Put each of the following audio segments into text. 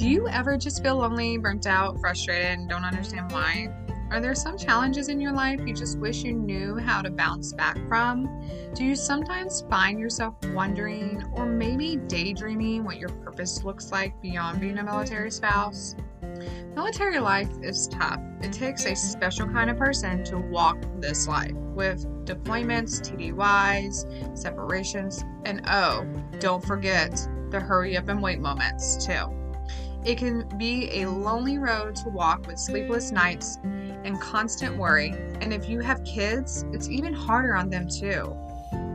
Do you ever just feel lonely, burnt out, frustrated, and don't understand why? Are there some challenges in your life you just wish you knew how to bounce back from? Do you sometimes find yourself wondering or maybe daydreaming what your purpose looks like beyond being a military spouse? Military life is tough. It takes a special kind of person to walk this life with deployments, TDYs, separations, and oh, don't forget the hurry up and wait moments, too. It can be a lonely road to walk with sleepless nights and constant worry, and if you have kids, it's even harder on them, too.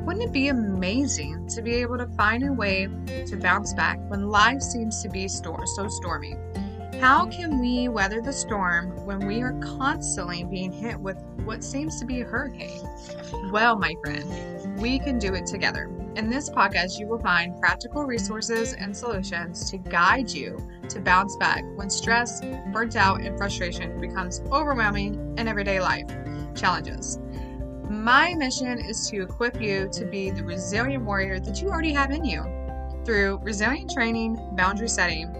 Wouldn't it be amazing to be able to find a way to bounce back when life seems to be so stormy? How can we weather the storm when we are constantly being hit with what seems to be a hurricane? Well, my friend, we can do it together. In this podcast, you will find practical resources and solutions to guide you to bounce back when stress, burnt out, and frustration becomes overwhelming in everyday life challenges. My mission is to equip you to be the resilient warrior that you already have in you through resilient training, boundary setting,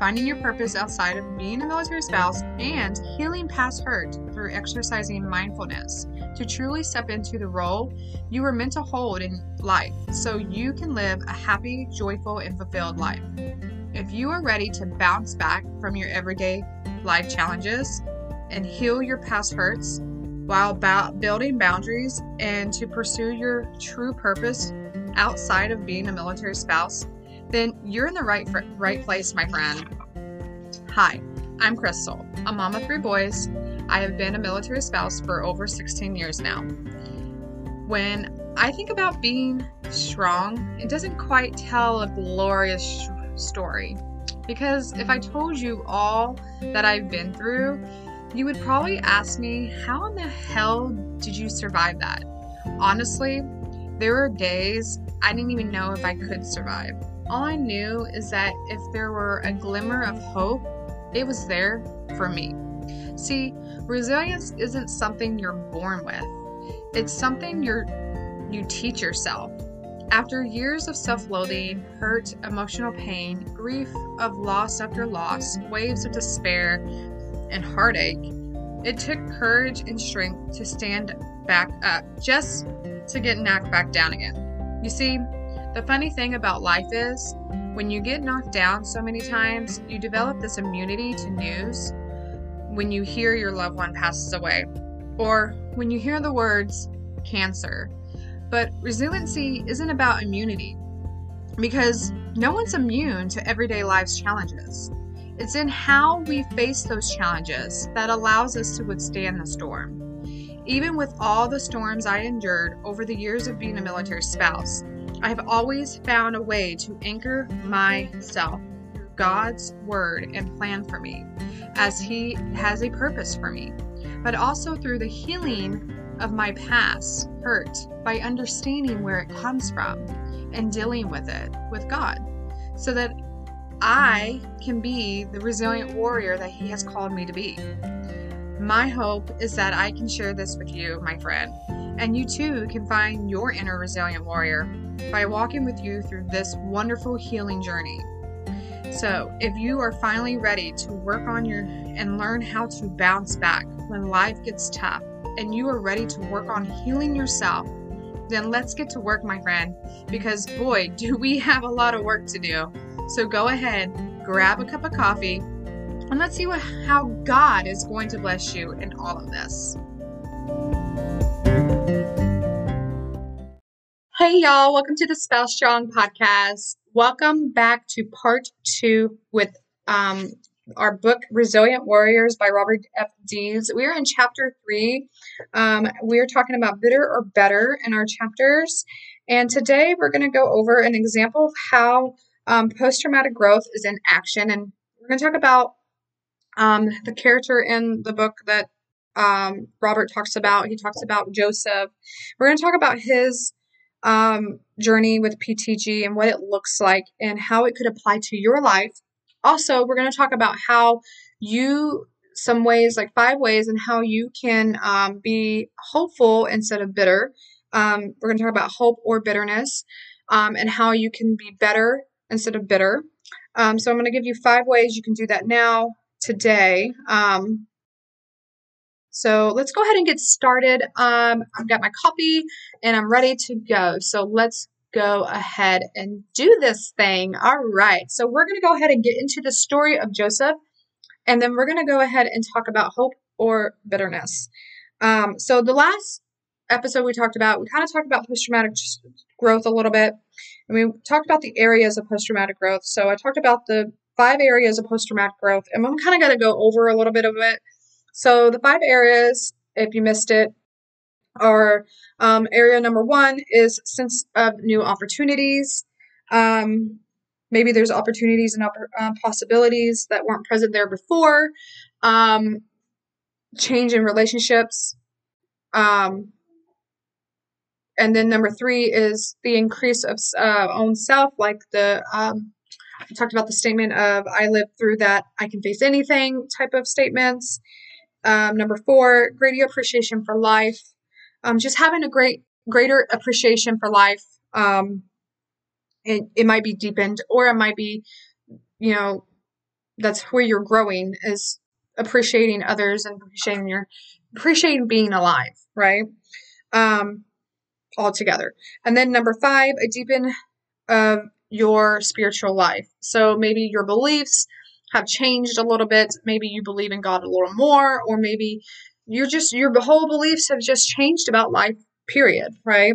finding your purpose outside of being a military spouse, and healing past hurt through exercising mindfulness to truly step into the role you were meant to hold in life so you can live a happy, joyful, and fulfilled life. If you are ready to bounce back from your everyday life challenges and heal your past hurts while ba- building boundaries and to pursue your true purpose outside of being a military spouse, then you're in the right right place, my friend. Hi, I'm Crystal, a mom of three boys. I have been a military spouse for over 16 years now. When I think about being strong, it doesn't quite tell a glorious sh- story. Because if I told you all that I've been through, you would probably ask me, How in the hell did you survive that? Honestly, there were days I didn't even know if I could survive. All I knew is that if there were a glimmer of hope, it was there for me. See, resilience isn't something you're born with. It's something you're you teach yourself. After years of self-loathing, hurt, emotional pain, grief of loss after loss, waves of despair, and heartache, it took courage and strength to stand back up just to get knocked back down again. You see, the funny thing about life is, when you get knocked down so many times, you develop this immunity to news when you hear your loved one passes away, or when you hear the words cancer. But resiliency isn't about immunity, because no one's immune to everyday life's challenges. It's in how we face those challenges that allows us to withstand the storm. Even with all the storms I endured over the years of being a military spouse, I have always found a way to anchor myself God's word and plan for me, as He has a purpose for me, but also through the healing of my past hurt by understanding where it comes from and dealing with it with God, so that I can be the resilient warrior that He has called me to be. My hope is that I can share this with you, my friend, and you too can find your inner resilient warrior by walking with you through this wonderful healing journey. So, if you are finally ready to work on your and learn how to bounce back when life gets tough, and you are ready to work on healing yourself, then let's get to work, my friend, because boy, do we have a lot of work to do. So, go ahead, grab a cup of coffee, and let's see what, how God is going to bless you in all of this. Hey, y'all, welcome to the Spouse Strong podcast. Welcome back to part two with um, our book, Resilient Warriors by Robert F. Dees. We are in chapter three. Um, we are talking about bitter or better in our chapters. And today we're going to go over an example of how um, post traumatic growth is in action. And we're going to talk about um, the character in the book that um, Robert talks about. He talks about Joseph. We're going to talk about his um, journey with PTG and what it looks like and how it could apply to your life. Also, we're going to talk about how you, some ways, like five ways, and how you can um, be hopeful instead of bitter. Um, we're going to talk about hope or bitterness um, and how you can be better instead of bitter. Um, so I'm going to give you five ways you can do that now, today. So let's go ahead and get started. Um, I've got my copy and I'm ready to go. So let's go ahead and do this thing. All right. So we're going to go ahead and get into the story of Joseph. And then we're going to go ahead and talk about hope or bitterness. Um, so the last episode we talked about, we kind of talked about post traumatic growth a little bit. And we talked about the areas of post traumatic growth. So I talked about the five areas of post traumatic growth. And I'm kind of going to go over a little bit of it. So the five areas, if you missed it, are um, area number one is sense of new opportunities. Um, maybe there's opportunities and uh, possibilities that weren't present there before. Um, change in relationships. Um, and then number three is the increase of uh, own self, like the um, I talked about the statement of I live through that I can face anything type of statements. Um, number four, greater appreciation for life. Um, just having a great greater appreciation for life. Um, it, it might be deepened or it might be, you know, that's where you're growing is appreciating others and appreciating your appreciating being alive, right? Um, all together. And then number five, a deepen of your spiritual life. So maybe your beliefs have changed a little bit. Maybe you believe in God a little more, or maybe you're just your whole beliefs have just changed about life, period, right?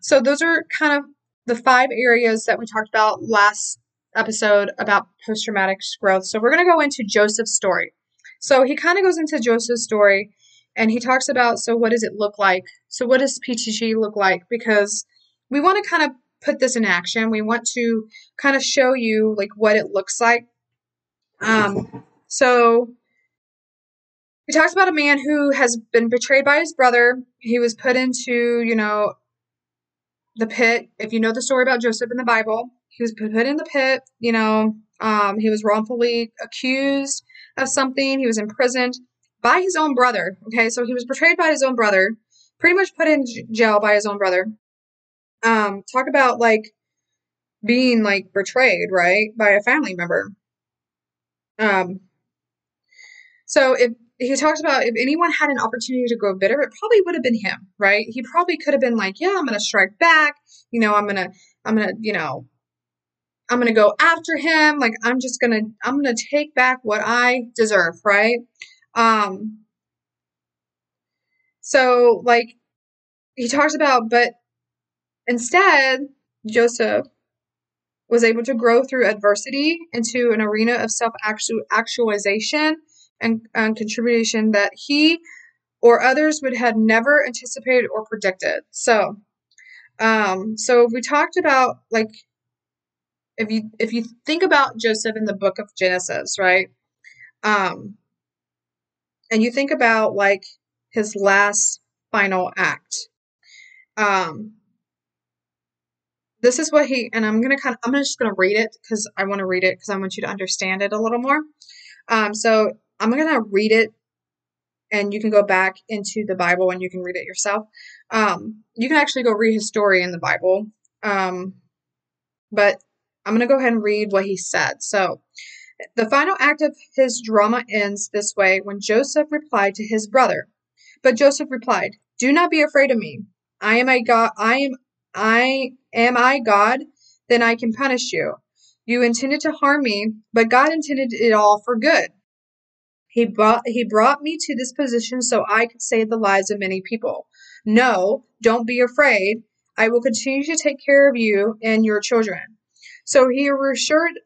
So those are kind of the five areas that we talked about last episode about post traumatic growth. So we're going to go into Joseph's story. So he kind of goes into Joseph's story and he talks about so what does it look like? So what does PTG look like? Because we want to kind of put this in action. We want to kind of show you like what it looks like. Um, so he talks about a man who has been betrayed by his brother. He was put into, you know, the pit. If you know the story about Joseph in the Bible, he was put in the pit. You know, um, he was wrongfully accused of something. He was imprisoned by his own brother. Okay, so he was betrayed by his own brother, pretty much put in jail by his own brother. Um, talk about like being like betrayed, right, by a family member. Um, so if he talks about if anyone had an opportunity to grow bitter, it probably would have been him, right? He probably could have been like, yeah, I'm gonna strike back. You know, I'm gonna, I'm gonna, you know, I'm gonna go after him. Like I'm just gonna, I'm gonna take back what I deserve, right? Um. So like he talks about, but instead Joseph was able to grow through adversity into an arena of self actualization and, and contribution that he or others would have never anticipated or predicted. So, um, so we talked about like if you if you think about Joseph in the book of Genesis, right? Um, and you think about like his last final act. Um, this is what he and I'm gonna kind of I'm just gonna read it because I want to read it because I want you to understand it a little more. Um, so I'm gonna read it, and you can go back into the Bible and you can read it yourself. Um, you can actually go read his story in the Bible, um, but I'm gonna go ahead and read what he said. So. The final act of his drama ends this way when Joseph replied to his brother. But Joseph replied, "Do not be afraid of me. I am a God. I am I am I God? Then I can punish you. You intended to harm me, but God intended it all for good. He brought he brought me to this position so I could save the lives of many people. No, don't be afraid. I will continue to take care of you and your children. So he reassured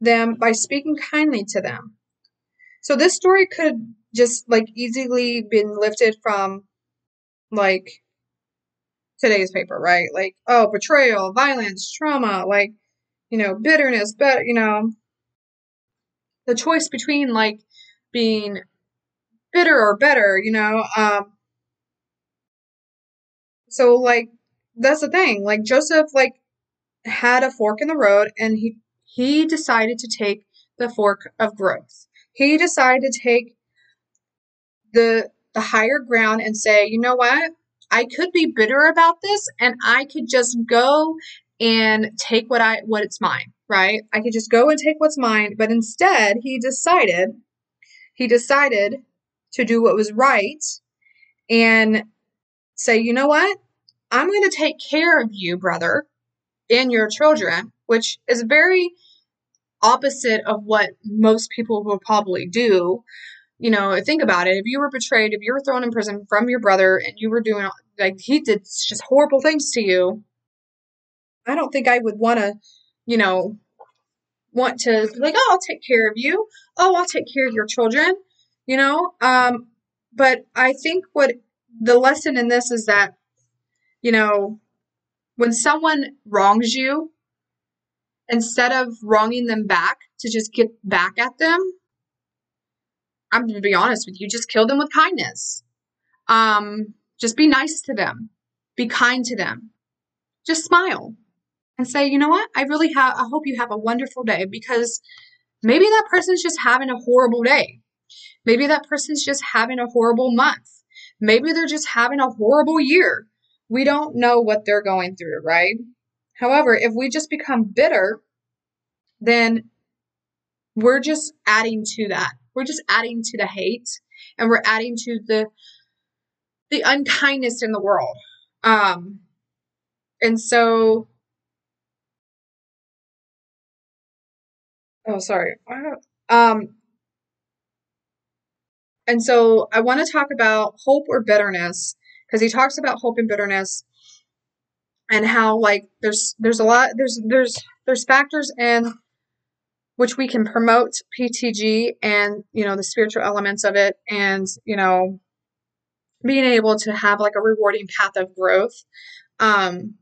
them by speaking kindly to them. So this story could just like easily been lifted from like today's paper, right? Like, oh, betrayal, violence, trauma, like, you know, bitterness, but, you know, the choice between like being bitter or better, you know, um, so like, that's the thing. Like, Joseph, like, had a fork in the road and he, he decided to take the fork of growth. He decided to take the, the higher ground and say, you know what? I could be bitter about this and I could just go and take what I what it's mine, right? I could just go and take what's mine. But instead, he decided, he decided to do what was right and say, you know what? I'm going to take care of you, brother, and your children, which is very opposite of what most people will probably do. You know, think about it. If you were betrayed, if you were thrown in prison from your brother and you were doing, like, he did just horrible things to you, I don't think I would want to, you know, want to like, oh, I'll take care of you. Oh, I'll take care of your children, you know? Um, but I think what the lesson in this is that, you know, when someone wrongs you, instead of wronging them back to just get back at them, I'm going to be honest with you, just kill them with kindness. Um, just be nice to them. Be kind to them. Just smile and say, you know what? I really have, I hope you have a wonderful day because maybe that person's just having a horrible day. Maybe that person's just having a horrible month. Maybe they're just having a horrible year. We don't know what they're going through, right? However, if we just become bitter, then we're just adding to that. We're just adding to the hate and we're adding to the the unkindness in the world. Um and so oh sorry. Um and so I want to talk about hope or bitterness because he talks about hope and bitterness and how like there's there's a lot there's there's there's factors in which we can promote PTG and you know the spiritual elements of it and you know being able to have like a rewarding path of growth. Um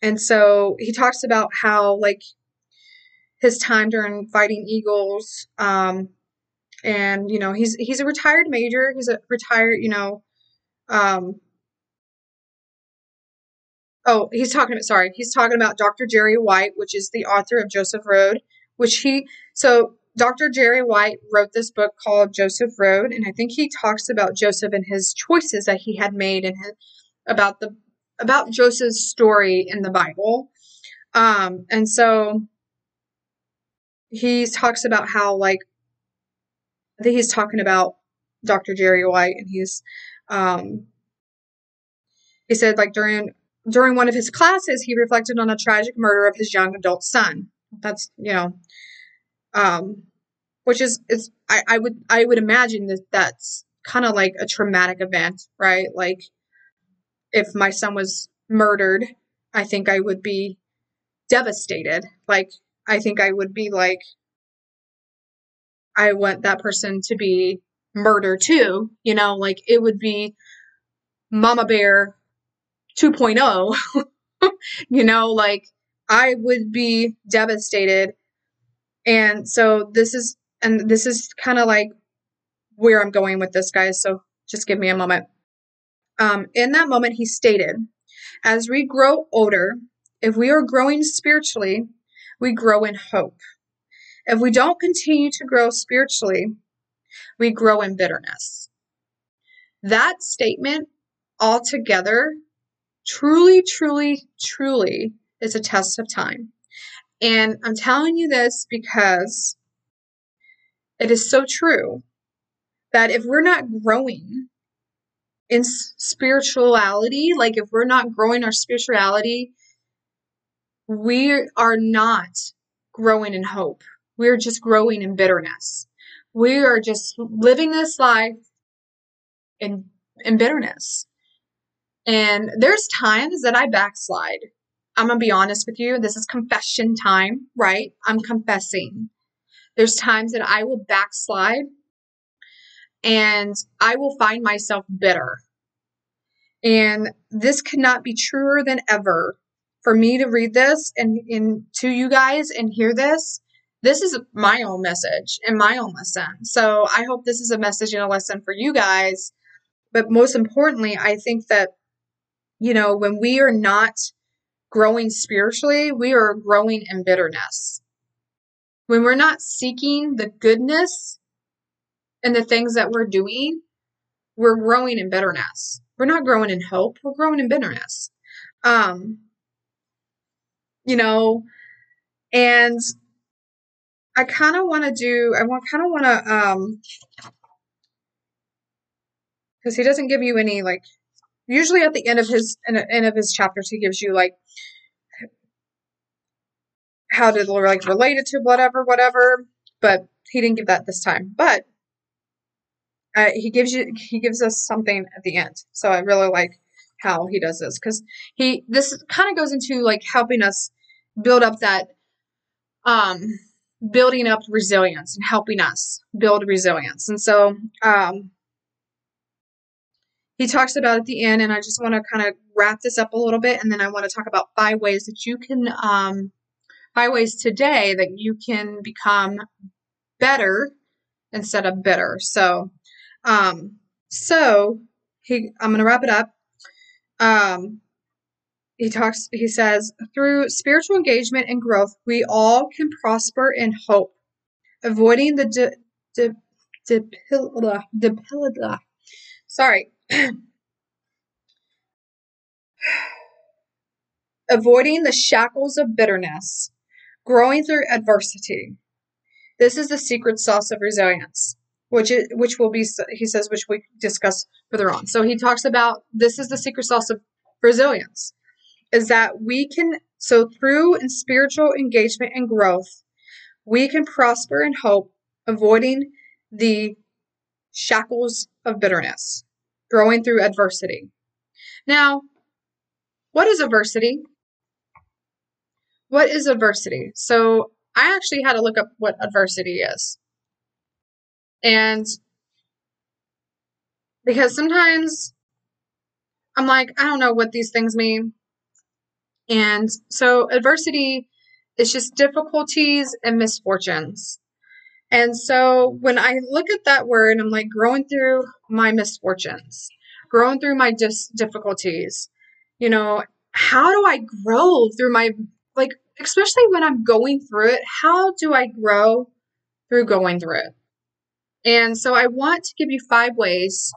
and so he talks about how like his time during fighting eagles um and you know he's he's a retired major. He's a retired you know um oh he's talking about sorry he's talking about dr jerry white which is the author of joseph road which he so dr jerry white wrote this book called joseph road and i think he talks about joseph and his choices that he had made and about the about joseph's story in the bible um and so he talks about how like I think he's talking about Dr. Jerry White, and he's um, he said like during during one of his classes he reflected on a tragic murder of his young adult son. That's you know, um, which is is I, I would I would imagine that that's kind of like a traumatic event, right? Like if my son was murdered, I think I would be devastated. Like I think I would be like I want that person to be murdered too. You know, like it would be Mama Bear 2.0. you know, like I would be devastated. And so this is, and this is kind of like where I'm going with this, guys. So just give me a moment. Um, in that moment, he stated, as we grow older, if we are growing spiritually, we grow in hope. If we don't continue to grow spiritually, we grow in bitterness. That statement altogether truly, truly, truly is a test of time. And I'm telling you this because it is so true that if we're not growing in spirituality, like if we're not growing our spirituality, we are not growing in hope. We're just growing in bitterness. We are just living this life in, in bitterness. And there's times that I backslide. I'm going to be honest with you. This is confession time, right? I'm confessing. There's times that I will backslide and I will find myself bitter. And this cannot be truer than ever for me to read this and, and to you guys and hear this this is my own message and my own lesson. So I hope this is a message and a lesson for you guys. But most importantly, I think that, you know, when we are not growing spiritually, we are growing in bitterness. When we're not seeking the goodness and the things that we're doing, we're growing in bitterness. We're not growing in hope, we're growing in bitterness. Um, you know, And I kind of want to do, I want kind of want to, um, because he doesn't give you any like, usually at the end of his end of his chapters, he gives you like how to like relate it to whatever, whatever. But he didn't give that this time. But uh, he gives you he gives us something at the end. So I really like how he does this because he this kind of goes into like helping us build up that um building up resilience and helping us build resilience. And so um he talks about at the end, and I just want to kind of wrap this up a little bit, and then I want to talk about five ways that you can, um, five ways today that you can become better instead of bitter. So, um, so he, I'm going to wrap it up. Um, he talks, he says, through spiritual engagement and growth, we all can prosper in hope, avoiding the de, de, de, de sorry, avoiding the shackles of bitterness, growing through adversity. This is the secret sauce of resilience, which it, which will be he says which we discuss further on. So he talks about this is the secret sauce of resilience is that we can so through in spiritual engagement and growth, we can prosper in hope, avoiding the shackles of bitterness, growing through adversity. Now, what is adversity? What is adversity? So I actually had to look up what adversity is. And because sometimes I'm like, I don't know what these things mean. And so adversity is just difficulties and misfortunes. And so when I look at that word, I'm like growing through my misfortunes, growing through my dis- difficulties. You know, how do I grow through my especially when I'm going through it, how do I grow through going through it? And so I want to give you five ways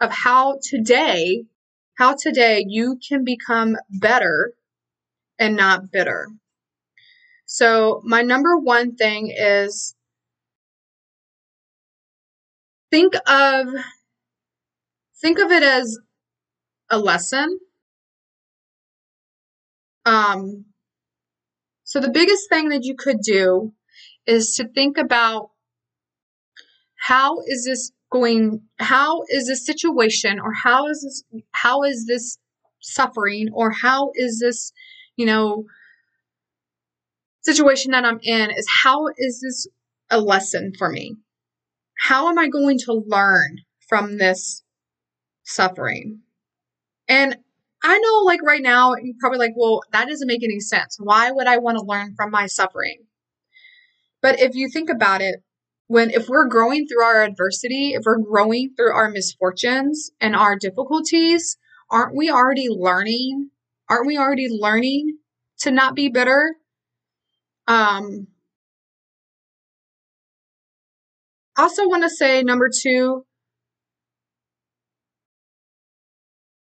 of how today, how today you can become better and not bitter. So my number one thing is think of think of it as a lesson. Um, so the biggest thing that you could do is to think about how is this going how is this situation or how is this how is this suffering or how is this you know situation that I'm in is how is this a lesson for me? How am I going to learn from this suffering? And I know, like, right now, you're probably like, well, that doesn't make any sense. Why would I want to learn from my suffering? But if you think about it, when if we're growing through our adversity, if we're growing through our misfortunes and our difficulties, aren't we already learning? Aren't we already learning to not be bitter? Um, also want to say number two,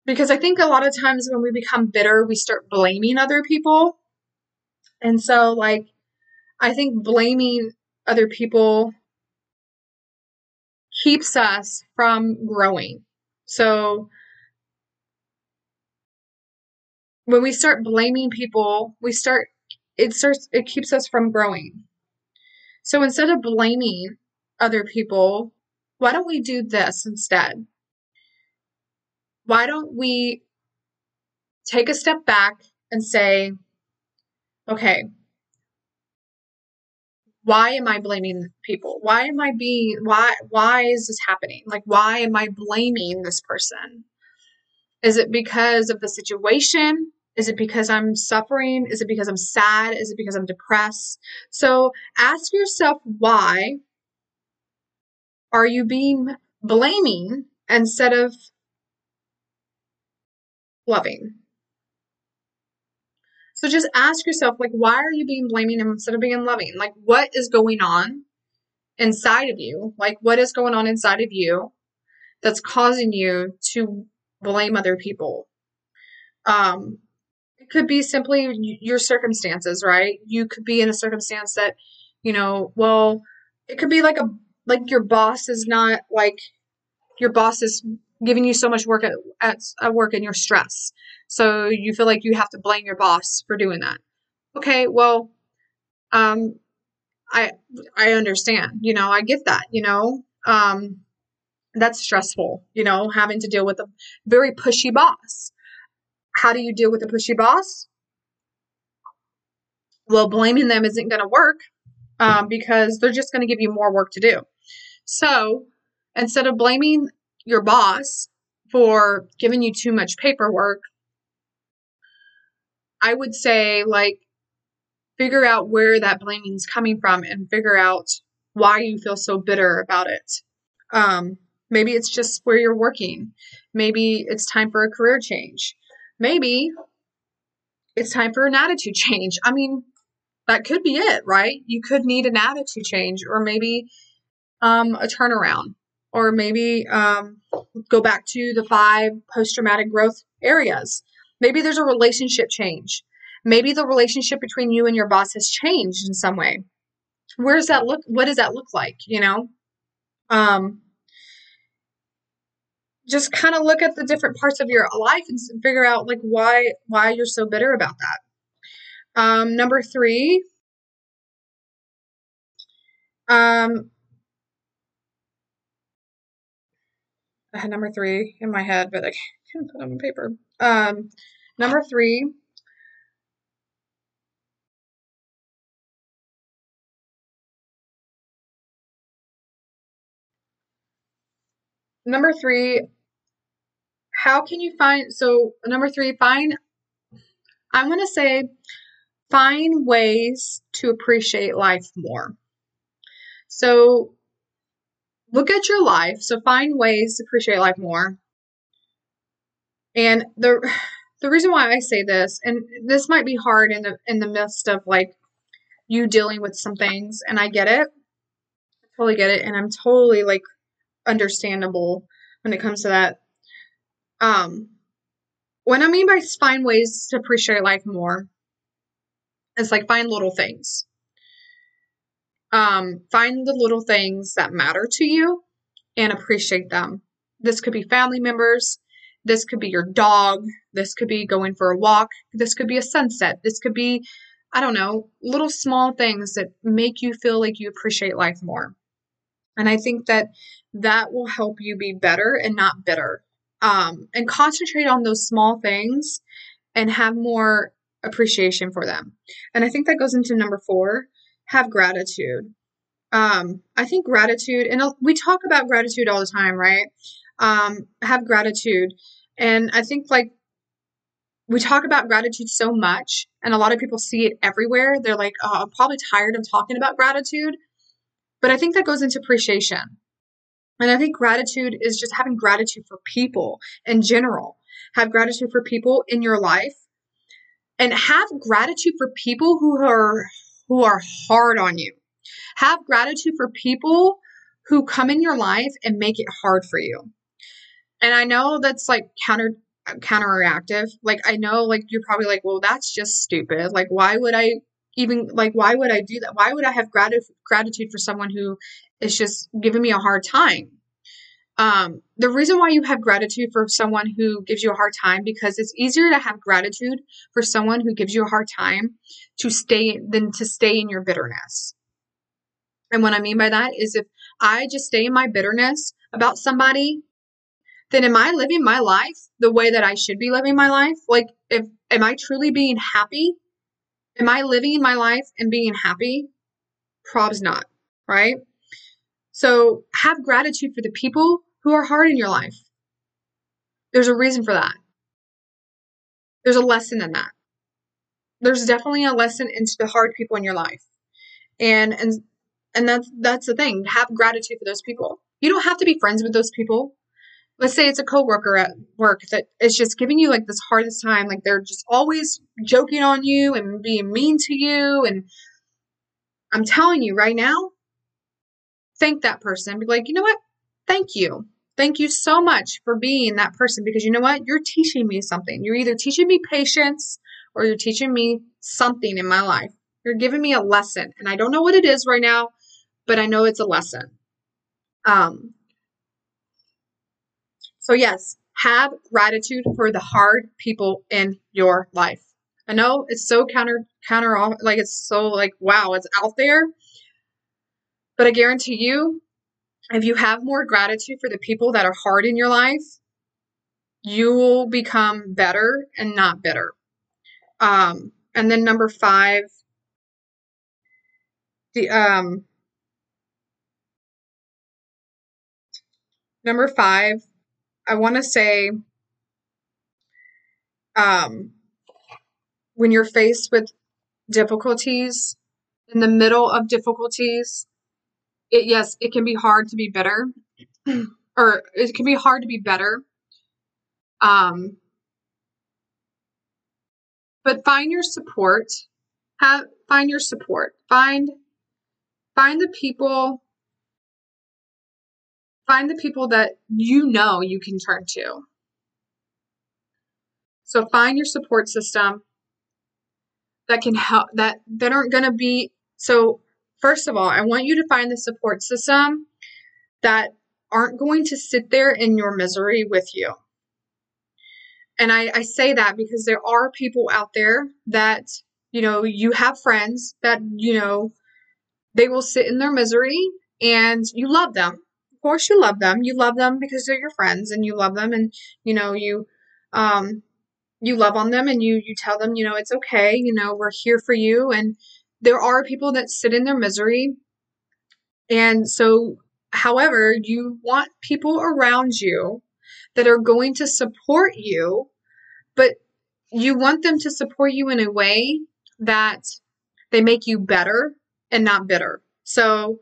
because I think a lot of times when we become bitter, we start blaming other people. And so, like, I think blaming other people keeps us from growing. So, when we start blaming people, we start it starts it keeps us from growing. So instead of blaming other people, why don't we do this instead? Why don't we take a step back and say, okay, why am I blaming people? Why am I being, why, why is this happening? Like, why am I blaming this person? Is it because of the situation? Is it because I'm suffering? Is it because I'm sad? Is it because I'm depressed? So ask yourself why are you being blaming instead of loving. So just ask yourself, like, why are you being blaming instead of being loving? Like, what is going on inside of you? Like, what is going on inside of you that's causing you to blame other people? Um, it could be simply your circumstances, right? You could be in a circumstance that, you know, well, it could be like a like your boss is not like your boss is giving you so much work at, at, at work and you're stressed. So you feel like you have to blame your boss for doing that. Okay, well, um, I I understand. You know, I get that. You know, um, that's stressful. You know, having to deal with a very pushy boss. How do you deal with a pushy boss? Well, blaming them isn't going to work um, because they're just going to give you more work to do. So instead of blaming your boss for giving you too much paperwork, I would say, like, figure out where that blaming is coming from and figure out why you feel so bitter about it. Um, maybe it's just where you're working. Maybe it's time for a career change. Maybe it's time for an attitude change. I mean, that could be it, right? You could need an attitude change or maybe um, a turnaround or maybe um, go back to the five post traumatic growth areas. Maybe there's a relationship change. Maybe the relationship between you and your boss has changed in some way. Where does that look? What does that look like? You know, um, just kind of look at the different parts of your life and figure out like why why you're so bitter about that. Um, number three, um, I had number three in my head, but I can't put them on paper. Um, number three. Number three, how can you find so number three find i'm going to say find ways to appreciate life more so look at your life. So find ways to appreciate life more. And the the reason why i say this and this might be hard in the in the midst of like you dealing with some things and i get it. I totally get it and i'm totally like understandable when it comes to that. Um, what I mean by find ways to appreciate life more is like find little things. Um, find the little things that matter to you and appreciate them. This could be family members. This could be your dog. This could be going for a walk. This could be a sunset. This could be, I don't know, little small things that make you feel like you appreciate life more. And I think that that will help you be better and not bitter um, and concentrate on those small things and have more appreciation for them. And I think that goes into number four have gratitude. Um, I think gratitude, and we talk about gratitude all the time, right? Um, have gratitude. And I think like we talk about gratitude so much, and a lot of people see it everywhere. They're like, oh, I'm probably tired of talking about gratitude. But I think that goes into appreciation. And I think gratitude is just having gratitude for people in general. Have gratitude for people in your life and have gratitude for people who are who are hard on you. Have gratitude for people who come in your life and make it hard for you. And I know that's like counter counterreactive. Like I know like you're probably like, "Well, that's just stupid. Like why would I even like why would I do that? Why would I have gratitude gratitude for someone who is just giving me a hard time. Um, the reason why you have gratitude for someone who gives you a hard time because it's easier to have gratitude for someone who gives you a hard time to stay than to stay in your bitterness. And what I mean by that is if I just stay in my bitterness about somebody, then am I living my life the way that I should be living my life? Like if am I truly being happy? Am I living my life and being happy? Probs not, right? So have gratitude for the people who are hard in your life. There's a reason for that. There's a lesson in that. There's definitely a lesson into the hard people in your life. And and and that's that's the thing. Have gratitude for those people. You don't have to be friends with those people. Let's say it's a coworker at work that is just giving you like this hardest time. Like they're just always joking on you and being mean to you. And I'm telling you right now, thank that person. Be like, you know what? Thank you. Thank you so much for being that person because you know what? You're teaching me something. You're either teaching me patience or you're teaching me something in my life. You're giving me a lesson, and I don't know what it is right now, but I know it's a lesson. Um, so, yes, have gratitude for the hard people in your life. I know it's so counter counter off like it's so like wow, it's out there. But I guarantee you, if you have more gratitude for the people that are hard in your life, you will become better and not bitter. Um, and then number five, the um, number five, I want to say, um, when you're faced with difficulties, in the middle of difficulties, it yes, it can be hard to be bitter, or it can be hard to be better. Um, but find your support. Have find your support. Find find the people find the people that you know you can turn to. So find your support system that can help that that aren't going to be so first of all, I want you to find the support system that aren't going to sit there in your misery with you. And I, I say that because there are people out there that, you know, you have friends that, you know, they will sit in their misery and you love them. Of course you love them. You love them because they're your friends and you love them and, you know, you um you love on them and you you tell them, you know, it's okay, you know, we're here for you and there are people that sit in their misery. And so however, you want people around you that are going to support you, but you want them to support you in a way that they make you better and not bitter. So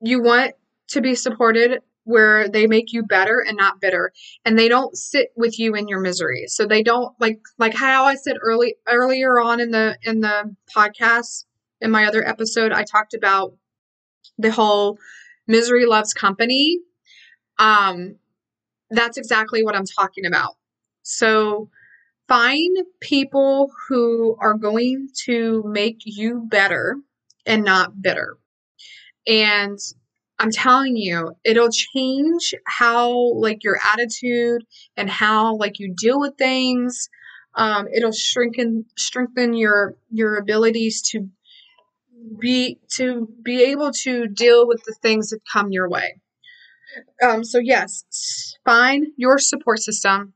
you want to be supported where they make you better and not bitter and they don't sit with you in your misery. So they don't like like how i said early earlier on in the in the podcast in my other episode i talked about the whole misery loves company. Um that's exactly what i'm talking about. So find people who are going to make you better and not bitter. And I'm telling you, it'll change how like your attitude and how like you deal with things. Um, it'll strengthen strengthen your your abilities to be to be able to deal with the things that come your way. Um, so yes, find your support system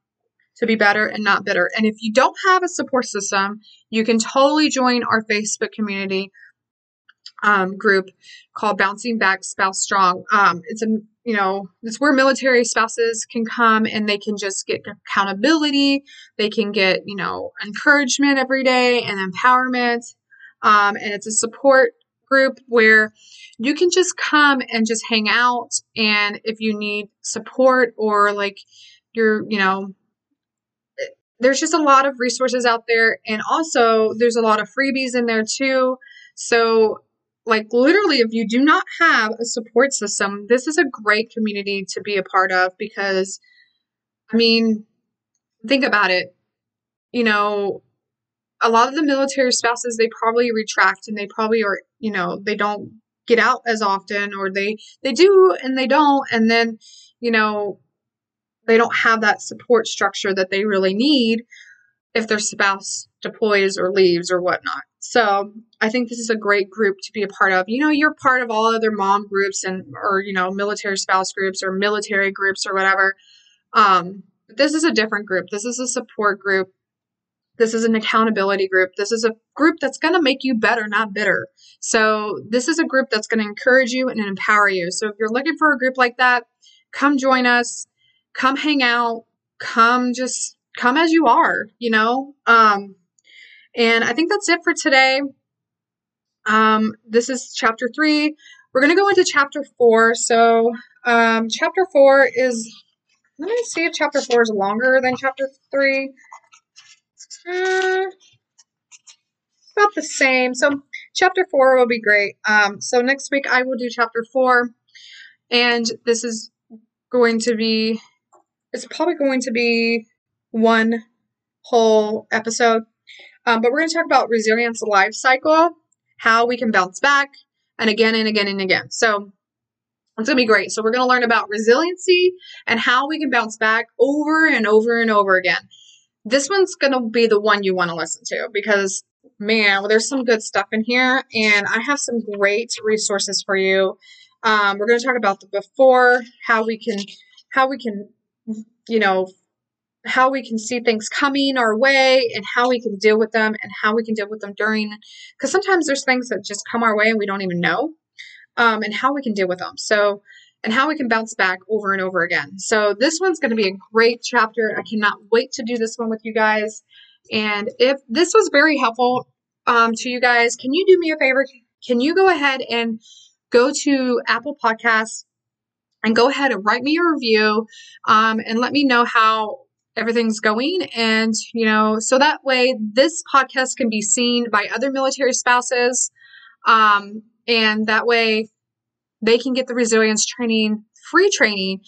to be better and not bitter. And if you don't have a support system, you can totally join our Facebook community um, group called Bouncing Back Spouse Strong. Um, it's a you know it's where military spouses can come and they can just get accountability. They can get you know encouragement every day and empowerment. Um, and it's a support group where you can just come and just hang out. And if you need support or like you're you know there's just a lot of resources out there and also there's a lot of freebies in there too so like literally if you do not have a support system this is a great community to be a part of because i mean think about it. You know a lot of the military spouses they probably retract and they probably are you know they don't get out as often or they they do and they don't. And then you know they don't have that support structure that they really need if their spouse deploys or leaves or whatnot. So I think this is a great group to be a part of. You know, you're part of all other mom groups and or you know military spouse groups or military groups or whatever. Um, this is a different group. This is a support group. This is an accountability group. This is a group that's going to make you better, not bitter. So this is a group that's going to encourage you and empower you. So if you're looking for a group like that, come join us come hang out, come just come as you are, you know? Um, and I think that's it for today. Um, this is chapter three. We're going to go into chapter four. So, um, chapter four is, let me see if chapter four is longer than chapter three. Uh, about the same. So, chapter four will be great. Um, so, next week I will do chapter four. And this is going to be it's probably going to be one whole episode. Um, but we're going to talk about resilience life cycle, how we can bounce back, and again and again and again. So it's going to be great. So we're going to learn about resiliency and how we can bounce back over and over and over again. This one's going to be the one you want to listen to because man, well, there's some good stuff in here, and I have some great resources for you. Um, we're going to talk about the before, how we can, how we can, you know, how we can see things coming our way and how we can deal with them and how we can deal with them during because sometimes there's things that just come our way and we don't even know um, and how we can deal with them. So and how we can bounce back over and over again. So this one's going to be a great chapter. I cannot wait to do this one with you guys. And if this was very helpful um, to you guys can you do me a favor? Can you go ahead and go to apple podcasts and go ahead and write me a review um, and let me know how everything's going. And, you know, so that way this podcast can be seen by other military spouses. Um, and that way they can get the resilience training, free training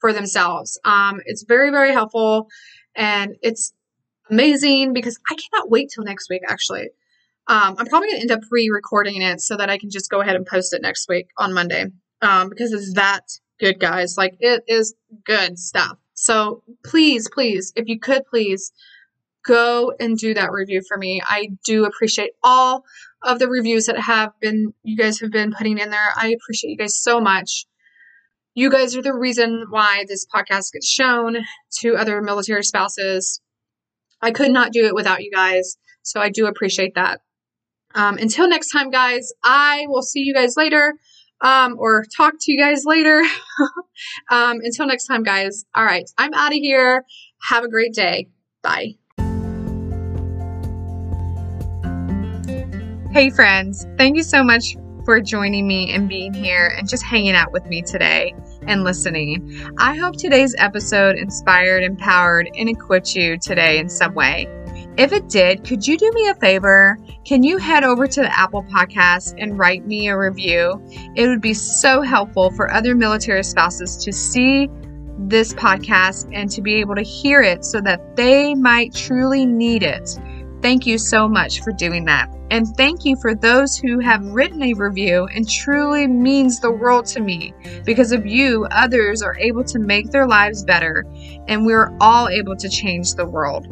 for themselves. Um, it's very, very helpful and it's amazing because I cannot wait till next week, actually. Um, I'm probably going to end up re recording it so that I can just go ahead and post it next week on Monday um, because it's that good, guys. Like, it is good stuff. So please, please, if you could please go and do that review for me. I do appreciate all of the reviews that have been you guys have been putting in there. I appreciate you guys so much. You guys are the reason why this podcast gets shown to other military spouses. I could not do it without you guys, so I do appreciate that. Um, until next time, guys, I will see you guys later um, or talk to you guys later. um, until next time, guys. All right, I'm out of here. Have a great day. Bye. Hey, friends. Thank you so much for joining me and being here and just hanging out with me today and listening. I hope today's episode inspired, empowered, and equipped you today in some way. If it did, could you do me a favor? Can you head over to the Apple Podcast and write me a review? It would be so helpful for other military spouses to see this podcast and to be able to hear it so that they might truly need it. Thank you so much for doing that. And thank you for those who have written a review and truly means the world to me. Because of you, others are able to make their lives better, and we're all able to change the world.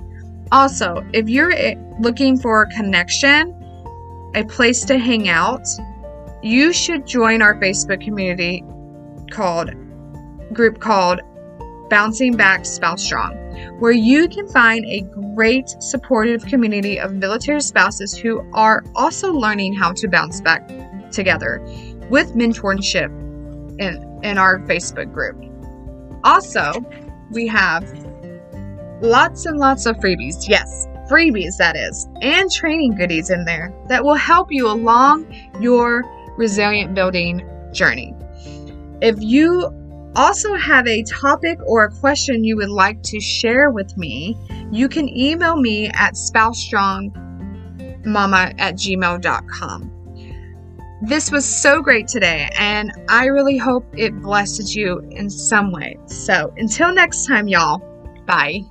Also, if you're eh, looking for a connection, a place to hang out, you should join our Facebook community called group called Bouncing Back Spouse Strong, where you can find a great supportive community of military spouses who are also learning how to bounce back together with mentorship in, in our Facebook group. Also, we have Lots and lots of freebies. Yes, freebies, that is, and training goodies in there that will help you along your resilient building journey. If you also have a topic or a question you would like to share with me, you can email me at spousestrongmama at gmail.com. This was so great today, and I really hope it blessed you in some way. So until next time, y'all, bye.